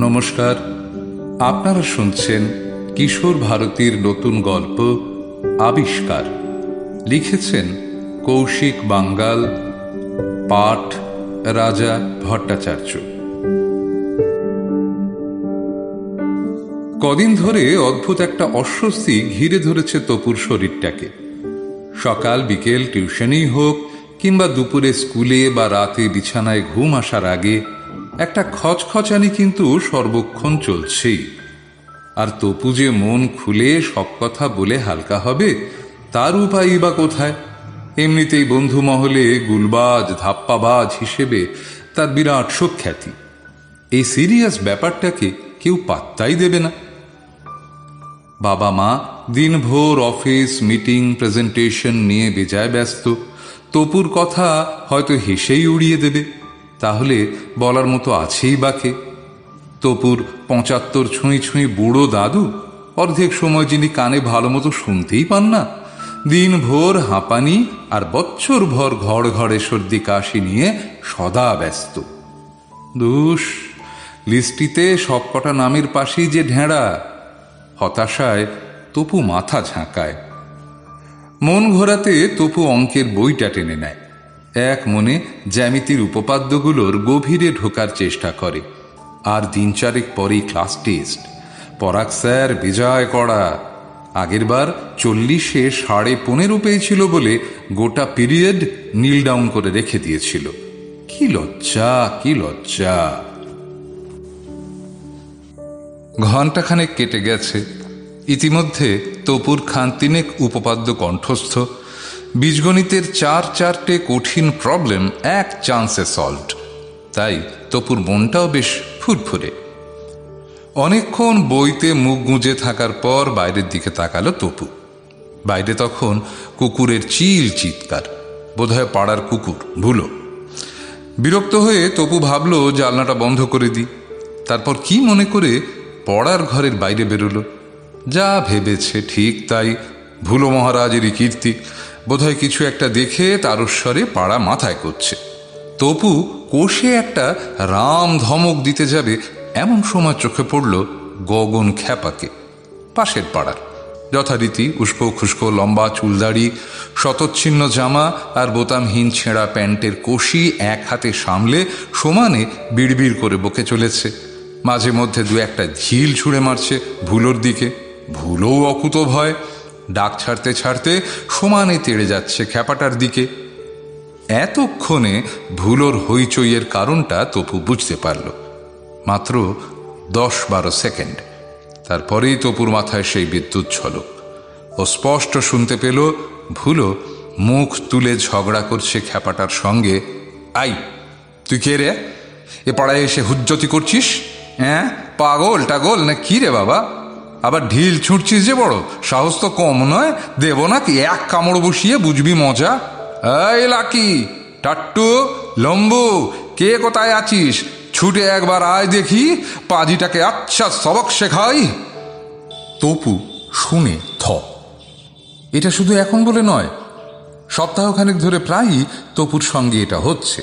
নমস্কার। আপনারা শুনছেন কিশোর ভারতীর নতুন গল্প, আবিষ্কার। লিখেছেন কৌশিক বাঙ্গাল, পাঠ রাজা ভট্টাচার্য। কদিন ধরে অদ্ভুত একটা অস্বস্তি ঘিরে ধরেছে তপুর শরীরটাকে। সকাল, বিকেল, টিউশনই হোক কিংবা দুপুরে স্কুলে বা রাতে বিছানায় ঘুম আসার আগে একটা খচখচানি কিন্তু সর্বক্ষণ চলছেই। আর তপু যে মন খুলে সব কথা বলে হালকা হবে, তার উপায়ই বা কোথায়? এমনিতেই বন্ধু মহলে গুলবাজ, ধাপ্পাবাজ হিসেবে তার বিরাট সুখ্যাতি এই সিরিয়াস ব্যাপারটাকে কেউ পাত্তাই দেবে না। বাবা মা দিনভর অফিস, মিটিং, প্রেজেন্টেশন নিয়ে বেজায় ব্যস্ত। তপুর কথা হয়তো হেসেই উড়িয়ে দেবে। তাহলে বলার মতো আছেই বাকে। তপুর পঁচাত্তর ছুঁই ছুঁই বুড়ো দাদু, অর্ধেক সময় যিনি কানে ভালো মতো শুনতেই পান না, দিনভর হাঁপানি আর বছর ভর ঘর ঘরে সর্দি কাশি নিয়ে সদা ব্যস্ত। দুষ, লিস্টিতে সবকটা নামের পাশেই যে ঢেঁড়া, হতাশায় তপু মাথা ঝাঁকায়। মন ঘোরাতে তপু অঙ্কের বইটা টেনে নেয়। এক মনে জ্যামিতির উপপাদ্যগুলোর গভীরে ঢোকার চেষ্টা করে। আর দিন চারেক পরেই class test Parag sir, Bijoy করা আগেরবার চল্লিশে সাড়ে পনেরো পেয়েছিল বলে গোটা পিরিয়ড নীল ডাউন করে রেখে দিয়েছিল। কি লজ্জা কি লজ্জা। ঘণ্টাখানেক কেটে গেছে। ইতিমধ্যে তপুর খান তিনেক উপপাদ্য কণ্ঠস্থ। বীজগণিতের চার চারটে কঠিন প্রবলেম এক চান্সে সলভড তাই তপুর মনটাও বেশ ফুরফুরে। অনেকক্ষণ বইতে মুখ গুঁজে থাকার পর বাইরের দিকে তাকালো তপু। বাইরে তখন কুকুরের চিল চিৎকার। বোধহয় পাড়ার কুকুর, ভুলো। বিরক্ত হয়ে তপু ভাবলো জালনাটা বন্ধ করে দিই তারপর কি মনে করে পড়ার ঘরের বাইরে বেরোলো। যা ভেবেছে ঠিক তাই ভুলো মহারাজেরই কীর্তি। বোধহয় কিছু একটা দেখে তারস্বরে পাড়া মাথায় করছে। তপু কোষে একটা রাম ধমক দিতে যাবে এমন সময় চোখে পড়ল গগন খ্যাপাকে পাশের পাড়ার। যথারীতি উস্কো খুস্কো লম্বা চুলদাড়ি, শতচ্ছিন্ন জামা আর বোতামহীন ছেঁড়া প্যান্টের কষি এক হাতে সামলে সমানে বিড়বিড় করে বকে চলেছে। মাঝে মধ্যে দু একটা ঝিল ছুঁড়ে মারছে ভুলোর দিকে। ভুলোও অকুত ভয় ডাক ছাড়তে ছাড়তে সমানে তেড়ে যাচ্ছে খ্যাপাটার দিকে। এতক্ষণে ভুলোর হইচইয়ের কারণটা তপু বুঝতে পারল। মাত্র দশ বারো সেকেন্ড। তারপরেই তপুর মাথায় সেই বিদ্যুৎ ঝলক ও স্পষ্ট শুনতে পেল, ভুলো মুখ তুলে ঝগড়া করছে খ্যাপাটার সঙ্গে। আই, তুই কে রে? এ পাড়ায় এসে হুজ্জতি করছিস? হ্যাঁ? পাগল টাগল না কি রে বাবা? আবার ঢিল ছুটছিস যে বড়? সাহস তো কম নয়। দেব নাকি? এক কামড় বসিয়ে বুঝবি মজা। এই লাকি, টাট্টু, লম্বু, কে কোথায় আছিস? ছুটে একবার আয় দেখি, পাজিটাকে আচ্ছা সবক শেখাই। তপু, শুনে থ। এটা শুধু এখন বলে নয়, সপ্তাহখানেক ধরে প্রায়ই তপুর সঙ্গে এটা হচ্ছে।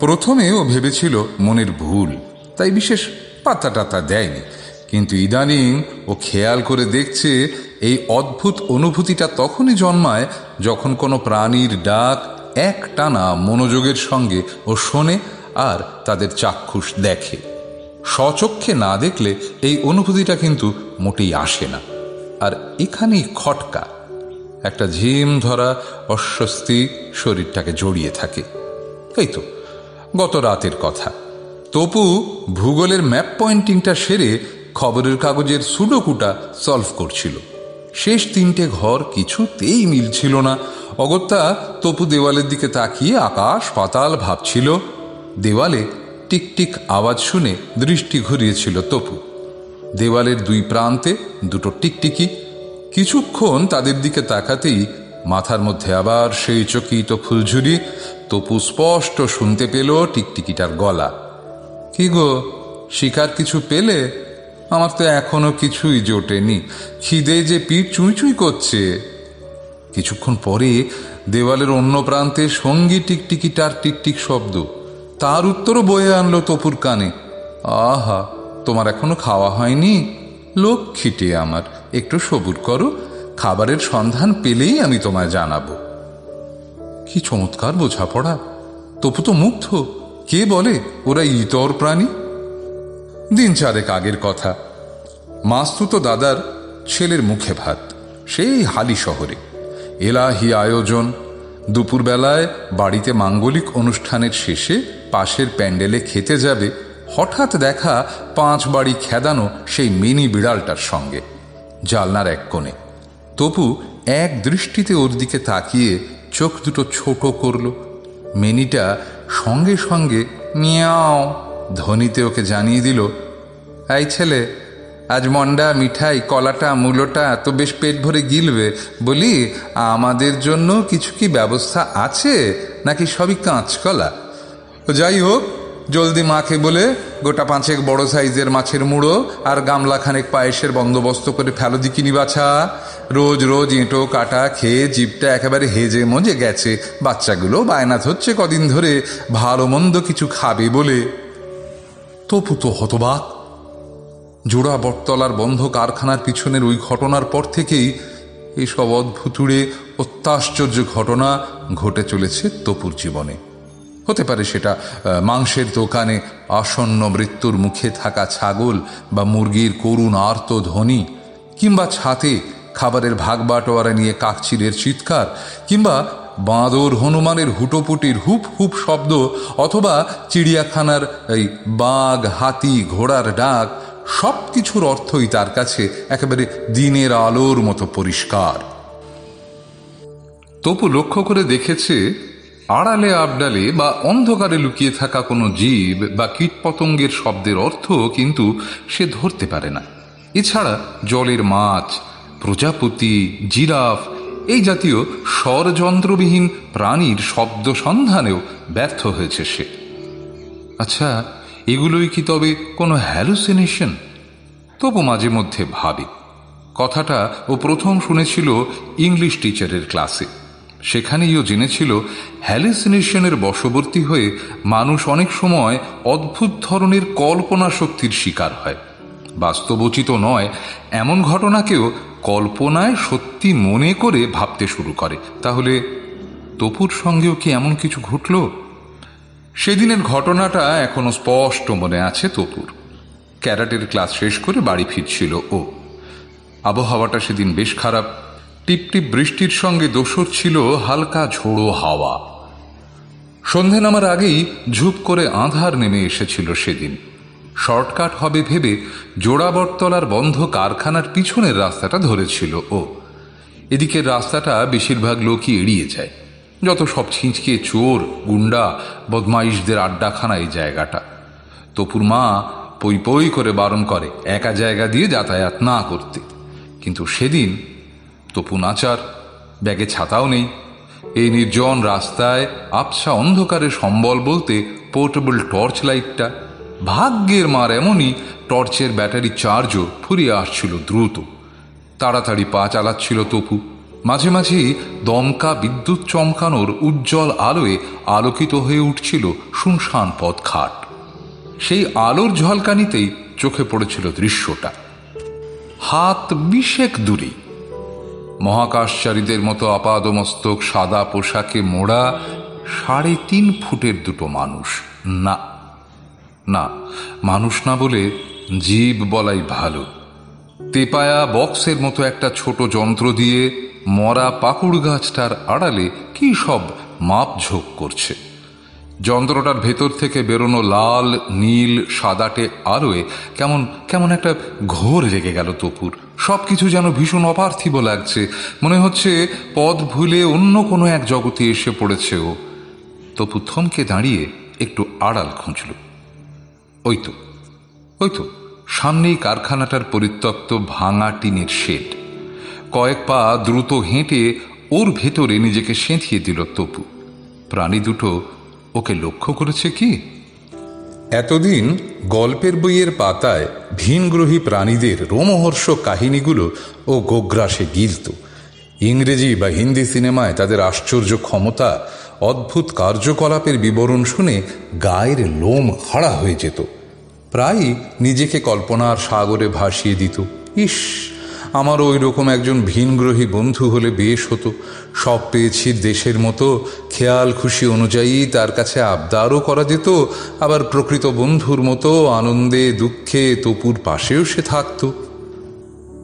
প্রথমে ও ভেবেছিল মনের ভুল, তাই বিশেষ পাতা টাতা দেয়নি। কিন্তু ইদানিং ও খেয়াল করে দেখছে, এই অদ্ভুত অনুভূতিটা তখনই জন্মায় যখন কোনো প্রাণীর ডাক এক টানা মনোযোগের সঙ্গে ও শোনে আর তাদের চাক্ষুষ দেখে। স্বচক্ষে না দেখলে এই অনুভূতিটা কিন্তু মোটেই আসে না। আর এখানেই খটকা, একটা ঝিম ধরা অস্বস্তি শরীরটাকে জড়িয়ে থাকে। এই তো, গত রাতের কথা। তপু ভূগোলের ম্যাপ পয়েন্টিংটা সেরে খবরের কাগজের সুডোকুটা সলভ করছিল। শেষ তিনটে ঘর কিছুতেই মিলছিল না। অগত্যা তপু দেওয়ালের দিকে তাকিয়ে আকাশ পাতাল ভাবছিল। দেওয়ালে টিকটিক আওয়াজ শুনে দৃষ্টি ঘুরিয়েছিল তপু। দেওয়ালের দুই প্রান্তে দুটো টিকটিকি। কিছুক্ষণ তাদের দিকে তাকাতেই মাথার মধ্যে আবার সেই চকিত ফুলঝুরি। তপু স্পষ্ট শুনতে পেল টিকটিকিটার গলা। কি গো, শিকার কিছু পেলে? আমার তো এখনও কিছুই জোটেনি। খিদে যে পিঠ চুঁই চুঁই করছে। কিছুক্ষণ পরে দেওয়ালের অন্য প্রান্তে সঙ্গী টিকটিকিটার টিকটিক শব্দ। তার উত্তরও বয়ে আনলো তপুর কানে। আহা, তোমার এখনও খাওয়া হয়নি? লক্ষ্মীটি আমার। একটু সবুর করো। খাবারের সন্ধান পেলেই আমি তোমায় জানাব। কি চমৎকার বোঝাপড়া। তপু তো মুগ্ধ। কে বলে, ওরা ইতর প্রাণী? দিন চারেক আগের কথা। মাস্তুত দাদার ছেলের মুখে ভাত। সেই হালি শহরে। এলাহি আয়োজন। দুপুরবেলায় বাড়িতে মাঙ্গলিক অনুষ্ঠানের শেষে পাশের প্যান্ডেলে খেতে যাবে, হঠাৎ দেখা পাঁচ বাড়ি খেদানো সেই মিনি বিড়ালটার সঙ্গে, জালনার এক কোণে। তপু এক দৃষ্টিতে ওর দিকে তাকিয়ে চোখ দুটো ছোট করল। মিনিটা সঙ্গে সঙ্গে মিয়াও ধ্বনিতে ওকে জানিয়ে দিল এই ছেলে, আজ মন্ডা, মিঠাই, কলাটা, মূলোটা তো বেশ পেট ভরে গিলবে। বলি, আমাদের জন্য কিছু কি ব্যবস্থা আছে? নাকি সবই কাঁচকলা? যাই হোক, জলদি মাকে বলে গোটা পাঁচেক বড় সাইজের মাছের মুড়ো আর গামলা খানেক পায়েসের বন্দোবস্ত করে ফেলো দিকিনি বাছা। রোজ রোজ এঁটো, কাটা, খেয়ে জিপটা একেবারে হেজে মজে গেছে। বাচ্চাগুলো বায়না ধরছে কদিন ধরে। ভালো মন্দ কিছু খাবে বলে তপু তো হতবাক। জোড়া বটতলার বন্ধ কারখানার পিছনের ওই ঘটনার পর থেকেই এইসব অদ্ভুতুড়ে, অত্যাশ্চর্য ঘটনা ঘটে চলেছে তপুর জীবনে। হতে পারে সেটা মাংসের দোকানে আসন্ন মৃত্যুর মুখে থাকা ছাগল বা মুরগির করুণ আর্ত ধ্বনি, কিংবা ছাতে খাবারের ভাগ বাটোয়ারা নিয়ে কাকচিরের চিৎকার, কিংবা বাঁদর হনুমানের হুটোপুটির হুপ হুপ শব্দ অথবা চিড়িয়াখানার এই বাঘ, হাতি, ঘোড়ার ডাক সব কিছুর অর্থই তার কাছে একেবারে দিনের আলোর মতো পরিষ্কার। তপু লক্ষ্য করে দেখেছে, আড়ালে আবডালে বা অন্ধকারে লুকিয়ে থাকা কোনো জীব বা কীটপতঙ্গের শব্দের অর্থ কিন্তু সে ধরতে পারে না। এছাড়া জলের মাছ, প্রজাপতি, জিরাফ এই জাতীয় স্বরযন্ত্রবিহীন প্রাণীর শব্দ সন্ধানেও ব্যর্থ হয়েছে সে। আচ্ছা এগুলোই কি তবে কোনো হ্যালুসিনেশন তবু মাঝে মধ্যে ভাবে। কথাটা ও প্রথম শুনেছিল ইংলিশ টিচারের ক্লাসে সেখানেই ও জেনেছিল হ্যালুসিনেশনের বশবর্তী হয়ে মানুষ অনেক সময় অদ্ভুত ধরনের কল্পনা শক্তির শিকার হয়। বাস্তবচিত নয়, এমন ঘটনাকেও কল্পনায় সত্যি মনে করে ভাবতে শুরু করে। তাহলে তপুর সঙ্গেও কি এমন কিছু ঘটল? সেদিনের ঘটনাটা এখনও স্পষ্ট মনে আছে তপুর। ক্যারাটের ক্লাস শেষ করে বাড়ি ফিরছিল ও। আবহাওয়াটা সেদিন বেশ খারাপ। টিপটিপ বৃষ্টির সঙ্গে দোসর ছিল হালকা ঝোড়ো হাওয়া। সন্ধে নামার আগেই ঝুপ করে আধার নেমে এসেছিল সেদিন। শর্টকাট হবে ভেবে জোড়াবটতলার বন্ধ কারখানার পিছনের রাস্তাটা ধরেছিল ও। এদিকের রাস্তাটা বেশিরভাগ লোকই এড়িয়ে যায়। যত সব ছিঁচকে চোর, গুন্ডা, বদমাইশদের আড্ডাখানা এই জায়গাটা। তপুর মা পই পই করে বারণ করে, একা জায়গা দিয়ে যাতায়াত না করতে। কিন্তু সেদিন তপু নাচার, ব্যাগে ছাতাও নেই। এই নির্জন রাস্তায় আবসা অন্ধকারে সম্বল বলতে পোর্টেবল টর্চ লাইটটা ভাগ্যের মার এমনই টর্চের ব্যাটারি চার্জও ফুরিয়ে আসছিল দ্রুত। তাড়াতাড়ি পা চালাচ্ছিল তপু। মাঝে মাঝেই দমকা বিদ্যুৎ চমকানোর উজ্জ্বল আলোয় আলোকিত হয়ে উঠছিল শুনশান পথঘাট সেই আলোর ঝলকানিতেই চোখে পড়েছিল দৃশ্যটা। হাত বিশেক দূরে। মহাকাশচারীদের মতো আপাদমস্তক সাদা পোশাকে মোড়া সাড়ে তিন ফুটের দুটো মানুষ। না না, মানুষ না বলে জীব বলাই ভালো। তেপায়া বক্সের মতো একটা ছোট যন্ত্র দিয়ে মরা পাকুড় গাছটার আড়ালে কি সব মাপঝোঁক করছে। যন্ত্রটার ভেতর থেকে বেরোনো লাল, নীল, সাদাটে আলোয় কেমন কেমন একটা ঘোর লেগে গেল তপুর। সব কিছু যেন ভীষণ অপার্থিব লাগছে। মনে হচ্ছে পদ ভুলে অন্য কোনো এক জগতে এসে পড়েছে ও। তপু থমকে দাঁড়িয়ে একটু আড়াল খুঁজল। ওই তো ওই তো সামনেই কারখানাটার পরিত্যক্ত ভাঙা টিনের শেড। কয়েক পা দ্রুত হেঁটে ওর ভেতরে নিজেকে সেঁধিয়ে দিল তপু। প্রাণী দুটো ওকে লক্ষ্য করেছে কি? এতদিন গল্পের বইয়ের পাতায় ভিনগ্রহী প্রাণীদের রোমহর্ষ কাহিনীগুলো ও গোগ্রাসে গিলত। ইংরেজি বা হিন্দি সিনেমায় তাদের আশ্চর্য ক্ষমতা অদ্ভুত কার্যকলাপের বিবরণ শুনে গায়ের লোম হাড়া হয়ে যেত। প্রায়ই নিজেকে কল্পনার সাগরে ভাসিয়ে দিত। ইস, আমার ওই রকম একজন ভিনগ্রহী বন্ধু হলে বেশ হতো। সব পেয়েছি দেশের মতো, খেয়াল খুশি অনুযায়ী তার কাছে আবদারও করা যেত। আবার প্রকৃত বন্ধুর মতো আনন্দে, দুঃখে তপুর পাশেও সে থাকতো।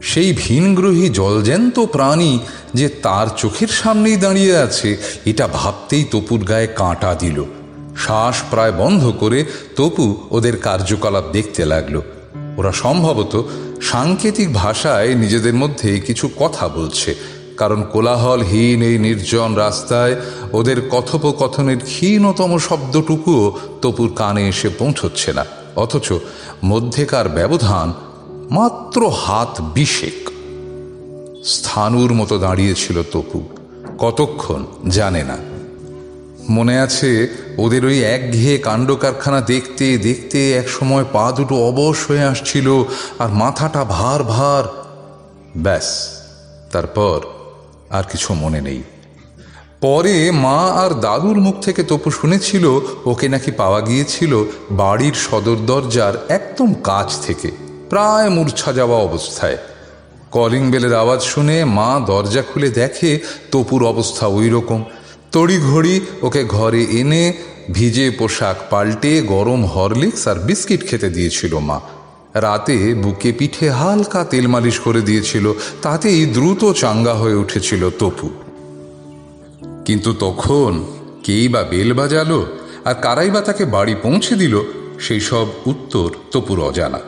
সেই ভিনগ্রহী জলজ্যান্ত প্রাণী যে তার চোখের সামনেই দাঁড়িয়ে আছে, এটা ভাবতেই তপুর গায়ে কাঁটা দিল। শ্বাস প্রায় বন্ধ করে তপু ওদের কার্যকলাপ দেখতে লাগল। ওরা সম্ভবত সাংকেতিক ভাষায় নিজেদের মধ্যে কিছু কথা বলছে, কারণ কোলাহলহীন এই নির্জন রাস্তায় ওদের কথোপকথনের ক্ষীণতম শব্দটুকুও তপুর কানে এসে পৌঁছচ্ছে না, অথচ মধ্যেকার ব্যবধান মাত্র হাত বিশেক। স্থানুর মতো দাঁড়িয়েছিল তপু। কতক্ষণ জানে না। মনে আছে ওদের ওই একঘেয়ে কাণ্ড কারখানা দেখতে দেখতে এক সময় পা দুটো অবশ হয়ে আসছিল আর মাথাটা ভার ভার। ব্যাস, তারপর আর কিছু মনে নেই। পরে মা আর দাদুর মুখ থেকে তপু শুনেছিল ওকে নাকি পাওয়া গিয়েছিল বাড়ির সদর দরজার একদম কাছ থেকে। প্রায় মূর্ছা যাওয়া অবস্থায়। কলিং বেলের আওয়াজ শুনে মা দরজা খুলে দেখে, তপুর অবস্থা ওই রকম তড়িঘড়ি ওকে ঘরে এনে ভিজে পোশাক পাল্টে গরম হরলিক্স আর বিস্কিট খেতে দিয়েছিল মা। রাতে বুকে পিঠে হালকা তেল মালিশ করে দিয়েছিল, তাতেই দ্রুত চাঙ্গা হয়ে উঠেছিল তপু। কিন্তু তখন কেই বা বেল বাজালো আর কারাই বা তাকে বাড়ি পৌঁছে দিল, সেই সব উত্তর তপুর অজানা।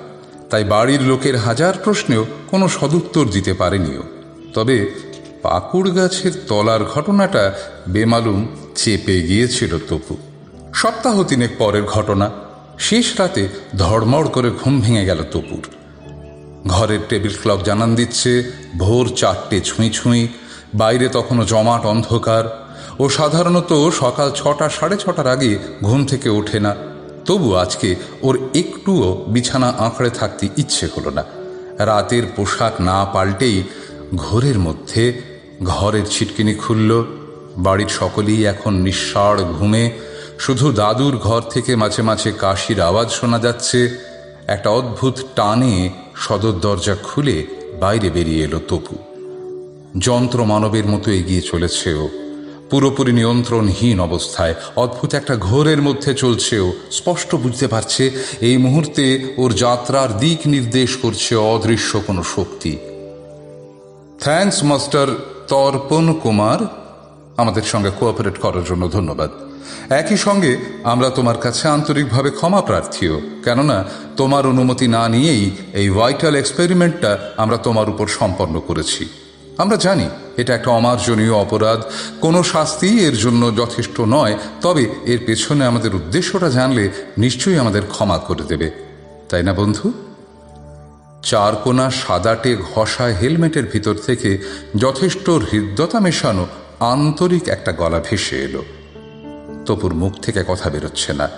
তাই বাড়ির লোকের হাজার প্রশ্নেও কোনো সদুত্তর দিতে পারেনিও। তবে পাকুড় গাছের তলার ঘটনাটা বেমালুম চেপে গিয়েছিল তপু। সপ্তাহ তিনেক পরের ঘটনা। শেষ রাতে ধড়মড় করে ঘুম ভেঙে গেল তপুর। ঘরের টেবিল ক্লক জানান দিচ্ছে, ভোর চারটে ছুঁই ছুঁই, বাইরে তখনও জমাট অন্ধকার ও সাধারণত সকাল ছটা সাড়ে ছটার আগে ঘুম থেকে ওঠে না। তবু আজকে ওর একটুও বিছানা আঁকড়ে থাকতে ইচ্ছে হলো না। রাতের পোশাক না পাল্টেই ঘোরের মধ্যে ঘরের ছিটকিনি খুলল। বাড়ির সকলেই এখন নিঃসাড় ঘুমে। শুধু দাদুর ঘর থেকে মাঝে মাঝে কাশির আওয়াজ শোনা যাচ্ছে। একটা অদ্ভুত টানে সদর দরজা খুলে বাইরে বেরিয়ে এলো তপু। যন্ত্র মানবের মতো এগিয়ে চলেছে ও। পুরোপুরি নিয়ন্ত্রণহীন অবস্থায়। অদ্ভুত একটা ঘোরের মধ্যে চলছেও, স্পষ্ট বুঝতে পারছে, এই মুহূর্তে ওর যাত্রার দিক নির্দেশ করছে অদৃশ্য কোনো শক্তি। থ্যাঙ্কস মাস্টার তর্পণ কুমার। আমাদের সঙ্গে কোঅপারেট করার জন্য ধন্যবাদ। একই সঙ্গে, আমরা তোমার কাছে আন্তরিকভাবে ক্ষমা প্রার্থীও। কেননা, তোমার অনুমতি না নিয়েই এই ভাইটাল এক্সপেরিমেন্টটা আমরা তোমার উপর সম্পন্ন করেছি। আমরা জানি এটা একটা অমার্জনীয় অপরাধ। কোনো শাস্তি এর জন্য যথেষ্ট নয়, তবে এর পেছনে আমাদের উদ্দেশ্যটা জানলে নিশ্চয়ই আমাদের ক্ষমা করে দেবে। তাই না বন্ধু? চারকোনা সাদাটে ঘষা হেলমেটের ভিতর থেকে যথেষ্ট হৃদ্যতা মেশানো আন্তরিক একটা গলা ভেসে এলো। তপুর মুখ থেকে কথা বেরোচ্ছে না।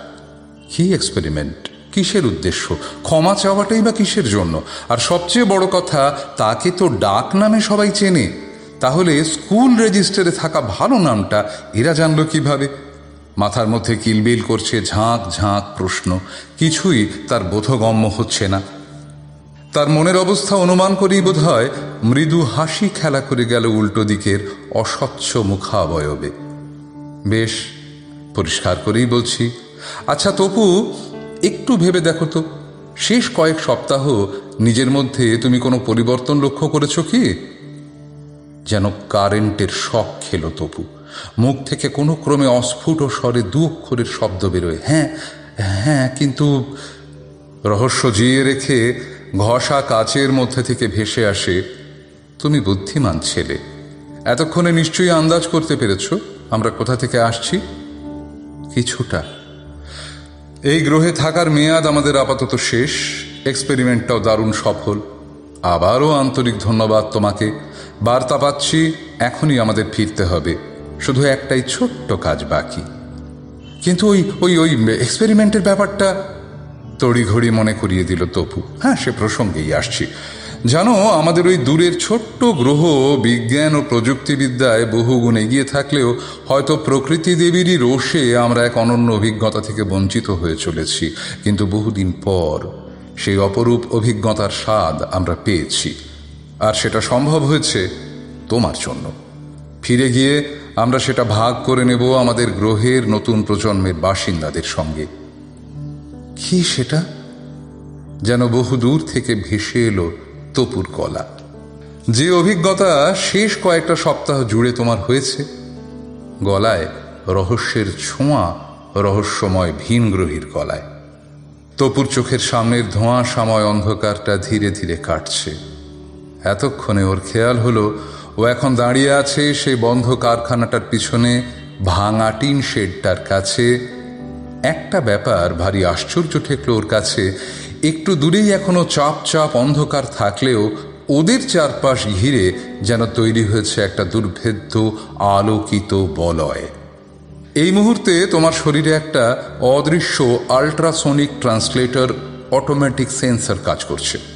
কি এক্সপেরিমেন্ট কিসের উদ্দেশ্য? ক্ষমা চাওয়াটাই বা কিসের জন্য? আর সবচেয়ে বড় কথা, তাকে তো ডাক নামে সবাই চেনে। তাহলে স্কুল রেজিস্টারে থাকা ভালো নামটা এরা জানল কীভাবে? মাথার মধ্যে কিলবিল করছে ঝাঁক ঝাঁক প্রশ্ন। কিছুই তার বোধগম্য হচ্ছে না। তার মনের অবস্থা অনুমান করেই বোধ হয় মৃদু হাসি খেলা করে গেল উল্টো দিকের অস্বচ্ছ মুখাবয়বে। বেশ, পরিষ্কার করেই বলছি। আচ্ছা তপু, একটু ভেবে দেখো তো। শেষ কয়েক সপ্তাহ নিজের মধ্যে তুমি কোনো পরিবর্তন লক্ষ্য করেছ কি? যেন কারেন্টের শখ খেলো তপু। মুখ থেকে কোনো ক্রমে অস্ফুট স্বরে দু অক্ষরের শব্দ বেরোয়। হ্যাঁ হ্যাঁ কিন্তু রহস্য জিয়ে রেখে ঘষা কাচের মধ্যে থেকে ভেসে আসে তুমি বুদ্ধিমান ছেলে। এতক্ষণে নিশ্চয়ই আন্দাজ করতে পেরেছ আমরা কোথা থেকে আসছি? কিছুটা। এই গ্রহে থাকার মেয়াদ আমাদের আপাতত শেষ। এক্সপেরিমেন্টটাও দারুণ সফল। আবারও আন্তরিক ধন্যবাদ তোমাকে। বার্তা পাচ্ছি, এখনই আমাদের ফিরতে হবে। শুধু একটাই ছোট্ট কাজ বাকি। কিন্তু ওই ওই ওই এক্সপেরিমেন্টের ব্যাপারটা তড়িঘড়ি মনে করিয়ে দিল তপু। হ্যাঁ সে প্রসঙ্গেই আসছি। জানো, আমাদের ওই দূরের ছোট্ট গ্রহ বিজ্ঞান ও প্রযুক্তিবিদ্যায় বহুগুণ এগিয়ে থাকলেও হয়তো প্রকৃতি দেবীরই রোষে আমরা এক অনন্য অভিজ্ঞতা থেকে বঞ্চিত হয়ে চলেছি। কিন্তু বহুদিন পর সেই অপরূপ অভিজ্ঞতার স্বাদ আমরা পেয়েছি। আর সেটা সম্ভব হয়েছে তোমার জন্য। ফিরে গিয়ে আমরা সেটা ভাগ করে নেব আমাদের গ্রহের নতুন প্রজন্মের বাসিন্দাদের সঙ্গে। কি সেটা? যেন বহু দূর থেকে ভেসে এলো তপুর কলা। যে অভিজ্ঞতা শেষ কয়েকটা সপ্তাহ জুড়ে তোমার হয়েছে, গলায় রহস্যের ছোঁয়া, রহস্যময় ভিনগ্রহীর গলায় তপুর চোখের সামনের ধোঁয়াশাময় অন্ধকারটা ধীরে ধীরে কাটছে। এতক্ষণে ওর খেয়াল হলো, ও এখন দাঁড়িয়ে আছে সেই বন্ধ কারখানাটার পিছনে, ভাঙা টিন শেডটার কাছে। একটা ব্যাপার ভারী আশ্চর্য ঠেকলো ওর কাছে। একটু দূরেই এখনও চাপ চাপ অন্ধকার থাকলেও ওদের চারপাশ ঘিরে যেন তৈরি হয়েছে একটা দুর্ভেদ্য আলোকিত বলয়। এই মুহূর্তে তোমার শরীরে একটা অদৃশ্য আল্ট্রাসোনিক ট্রান্সলেটর অটোমেটিক সেন্সর কাজ করছে।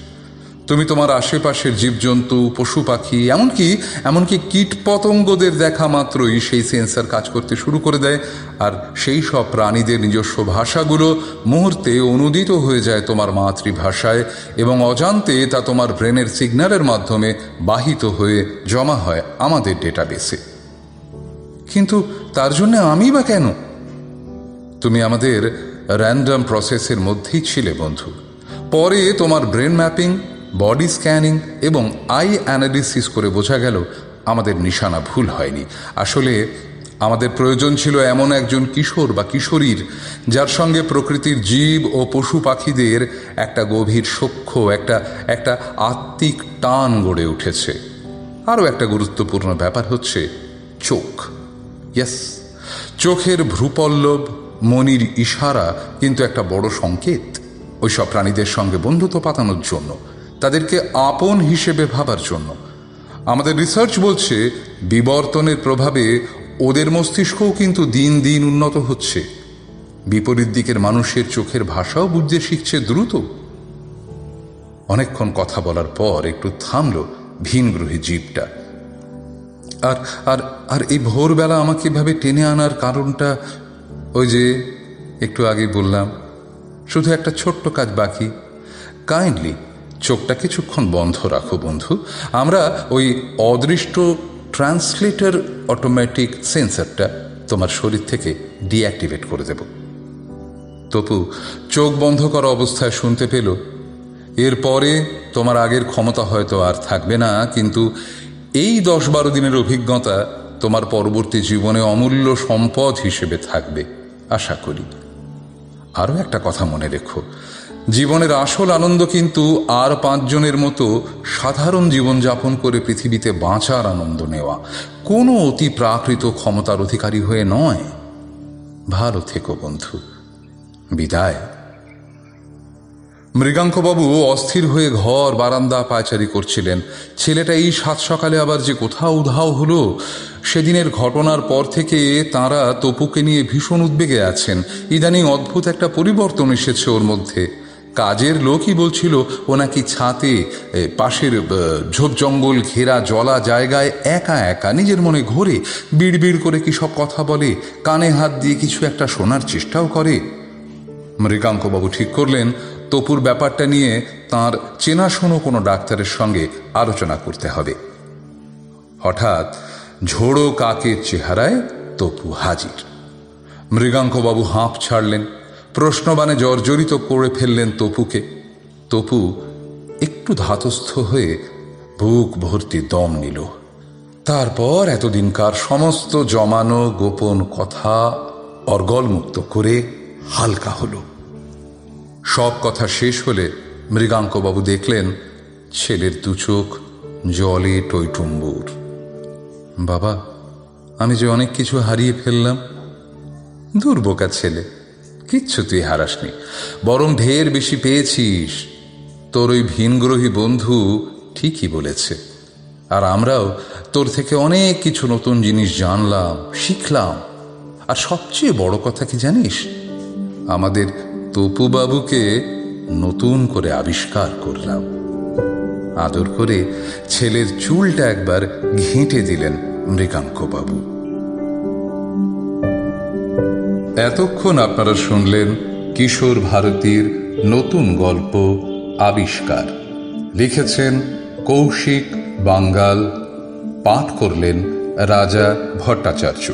তুমি তোমার আশেপাশের জীবজন্তু, পশু পাখি, এমনকি এমনকি কীট পতঙ্গদের দেখা মাত্রই সেই সেন্সর কাজ করতে শুরু করে দেয়। আর সেই সব প্রাণীদের নিজস্ব ভাষাগুলো মুহূর্তে অনুদিত হয়ে যায় তোমার মাতৃভাষায় এবং অজান্তে তা তোমার ব্রেনের সিগন্যালের মাধ্যমে বাহিত হয়ে জমা হয় আমাদের ডেটাবেসে। কিন্তু তার জন্য আমি বা কেন? তুমি আমাদের র্যান্ডম প্রসেসের মধ্যেই ছিলে, বন্ধু। পরে তোমার ব্রেন ম্যাপিং বডি স্ক্যানিং এবং আই অ্যানালিসিস করে বোঝা গেল আমাদের নিশানা ভুল হয়নি। আসলে আমাদের প্রয়োজন ছিল এমন একজন কিশোর বা কিশোরীর যার সঙ্গে প্রকৃতির জীব ও পশু পাখিদের একটা গভীর সখ্য একটা একটা আত্মিক টান গড়ে উঠেছে। আরও একটা গুরুত্বপূর্ণ ব্যাপার হচ্ছে চোখ। ইয়াস, চোখের ভ্রুপল্লব, মনির ইশারা কিন্তু একটা বড় সংকেত। ওইসব প্রাণীদের সঙ্গে বন্ধুত্ব পাতানোর জন্য তাদেরকে আপন হিসেবে ভাবার জন্য। আমাদের রিসার্চ বলছে, বিবর্তনের প্রভাবে ওদের মস্তিষ্কও কিন্তু দিন দিন উন্নত হচ্ছে। বিপরীত দিকের মানুষের চোখের ভাষাও বুঝতে শিখছে দ্রুত। অনেকক্ষণ কথা বলার পর একটু থামল ভিনগ্রহী জীবটা। আর আর আর এই ভোরবেলা আমাকে এভাবে টেনে আনার কারণটা ওই যে একটু আগে বললাম, শুধু একটা ছোট্ট কাজ বাকি। কাইন্ডলি চোখটা কিছুক্ষণ বন্ধ রাখো বন্ধু। আমরা ওই অদৃষ্ট ট্রান্সলেটর অটোমেটিক সেন্সারটা তোমার শরীর থেকে ডিঅ্যাক্টিভেট করে দেব। তপু, চোখ বন্ধ করা অবস্থায় শুনতে পেল, এরপরে তোমার আগের ক্ষমতা হয়তো আর থাকবে না, কিন্তু এই দশ বারো দিনের অভিজ্ঞতা তোমার পরবর্তী জীবনে অমূল্য সম্পদ হিসেবে থাকবে, আশা করি। আরও একটা কথা মনে রেখো জীবনের আসল আনন্দ কিন্তু আর পাঁচজনের মতো সাধারণ জীবনযাপন করে পৃথিবীতে বাঁচার আনন্দ নেওয়া। কোনো অতি প্রাকৃত ক্ষমতার অধিকারী হয়ে নয়। ভালো থেকো বন্ধু। বিদায়। মৃগাঙ্কবাবু অস্থির হয়ে ঘর, বারান্দা পায়চারি করছিলেন। ছেলেটা এই সাত সকালে আবার যে কোথাও উধাও হলো, সেদিনের ঘটনার পর থেকে তারা তপুকে নিয়ে ভীষণ উদ্বেগে আছেন। ইদানিং অদ্ভুত একটা পরিবর্তন এসেছে ওর মধ্যে। কাজের লোকই বলছিল, ও নাকি ছাতে পাশের ঝোপ জঙ্গল ঘেরা জলা জায়গায় একা একা নিজের মনে ঘোরে বিড় বিড় করে কি সব কথা বলে, কানে হাত দিয়ে কিছু একটা শোনার চেষ্টাও করে। মৃগাঙ্কবাবু ঠিক করলেন, তপুর ব্যাপারটা নিয়ে তার চেনাশোনো কোনো ডাক্তারের সঙ্গে আলোচনা করতে হবে। হঠাৎ ঝোড়ো কাকের চেহারায় তপু হাজির। মৃগাঙ্কবাবু হাঁপ ছাড়লেন। প্রশ্নবানে জর্জরিত করে ফেললেন তপুকে। তপু একটু ধাতস্থ হয়ে বুক ভর্তি দম নিল। তারপর এতদিনকার সমস্ত জমানো গোপন কথা অর্গলমুক্ত করে হালকা হল। সব কথা শেষ হলে মৃগাঙ্কবাবু দেখলেন ছেলের দু চোখ জলে টইটুম্বুর। বাবা, আমি যে অনেক কিছু হারিয়ে ফেললাম। দুর্বোকা ছেলে। কিচ্ছু তুই হারাসনি। বরং ঢের বেশি পেয়েছিস। তোর ওই ভিনগ্রহী বন্ধু ঠিকই বলেছে। আর আমরাও তোর থেকে অনেক কিছু নতুন জিনিস জানলাম, শিখলাম। আর সবচেয়ে বড় কথা কি জানিস? আমাদের তপুবাবুকে নতুন করে আবিষ্কার করলাম। আদর করে ছেলের চুলটা একবার ঘেঁটে দিলেন মৃগাঙ্কবাবু। এতক্ষণ আপনারা শুনলেন কিশোর ভারতীর নতুন গল্প, আবিষ্কার। লিখেছেন কৌশিক বাঙ্গাল, পাঠ করলেন রাজা ভট্টাচার্য।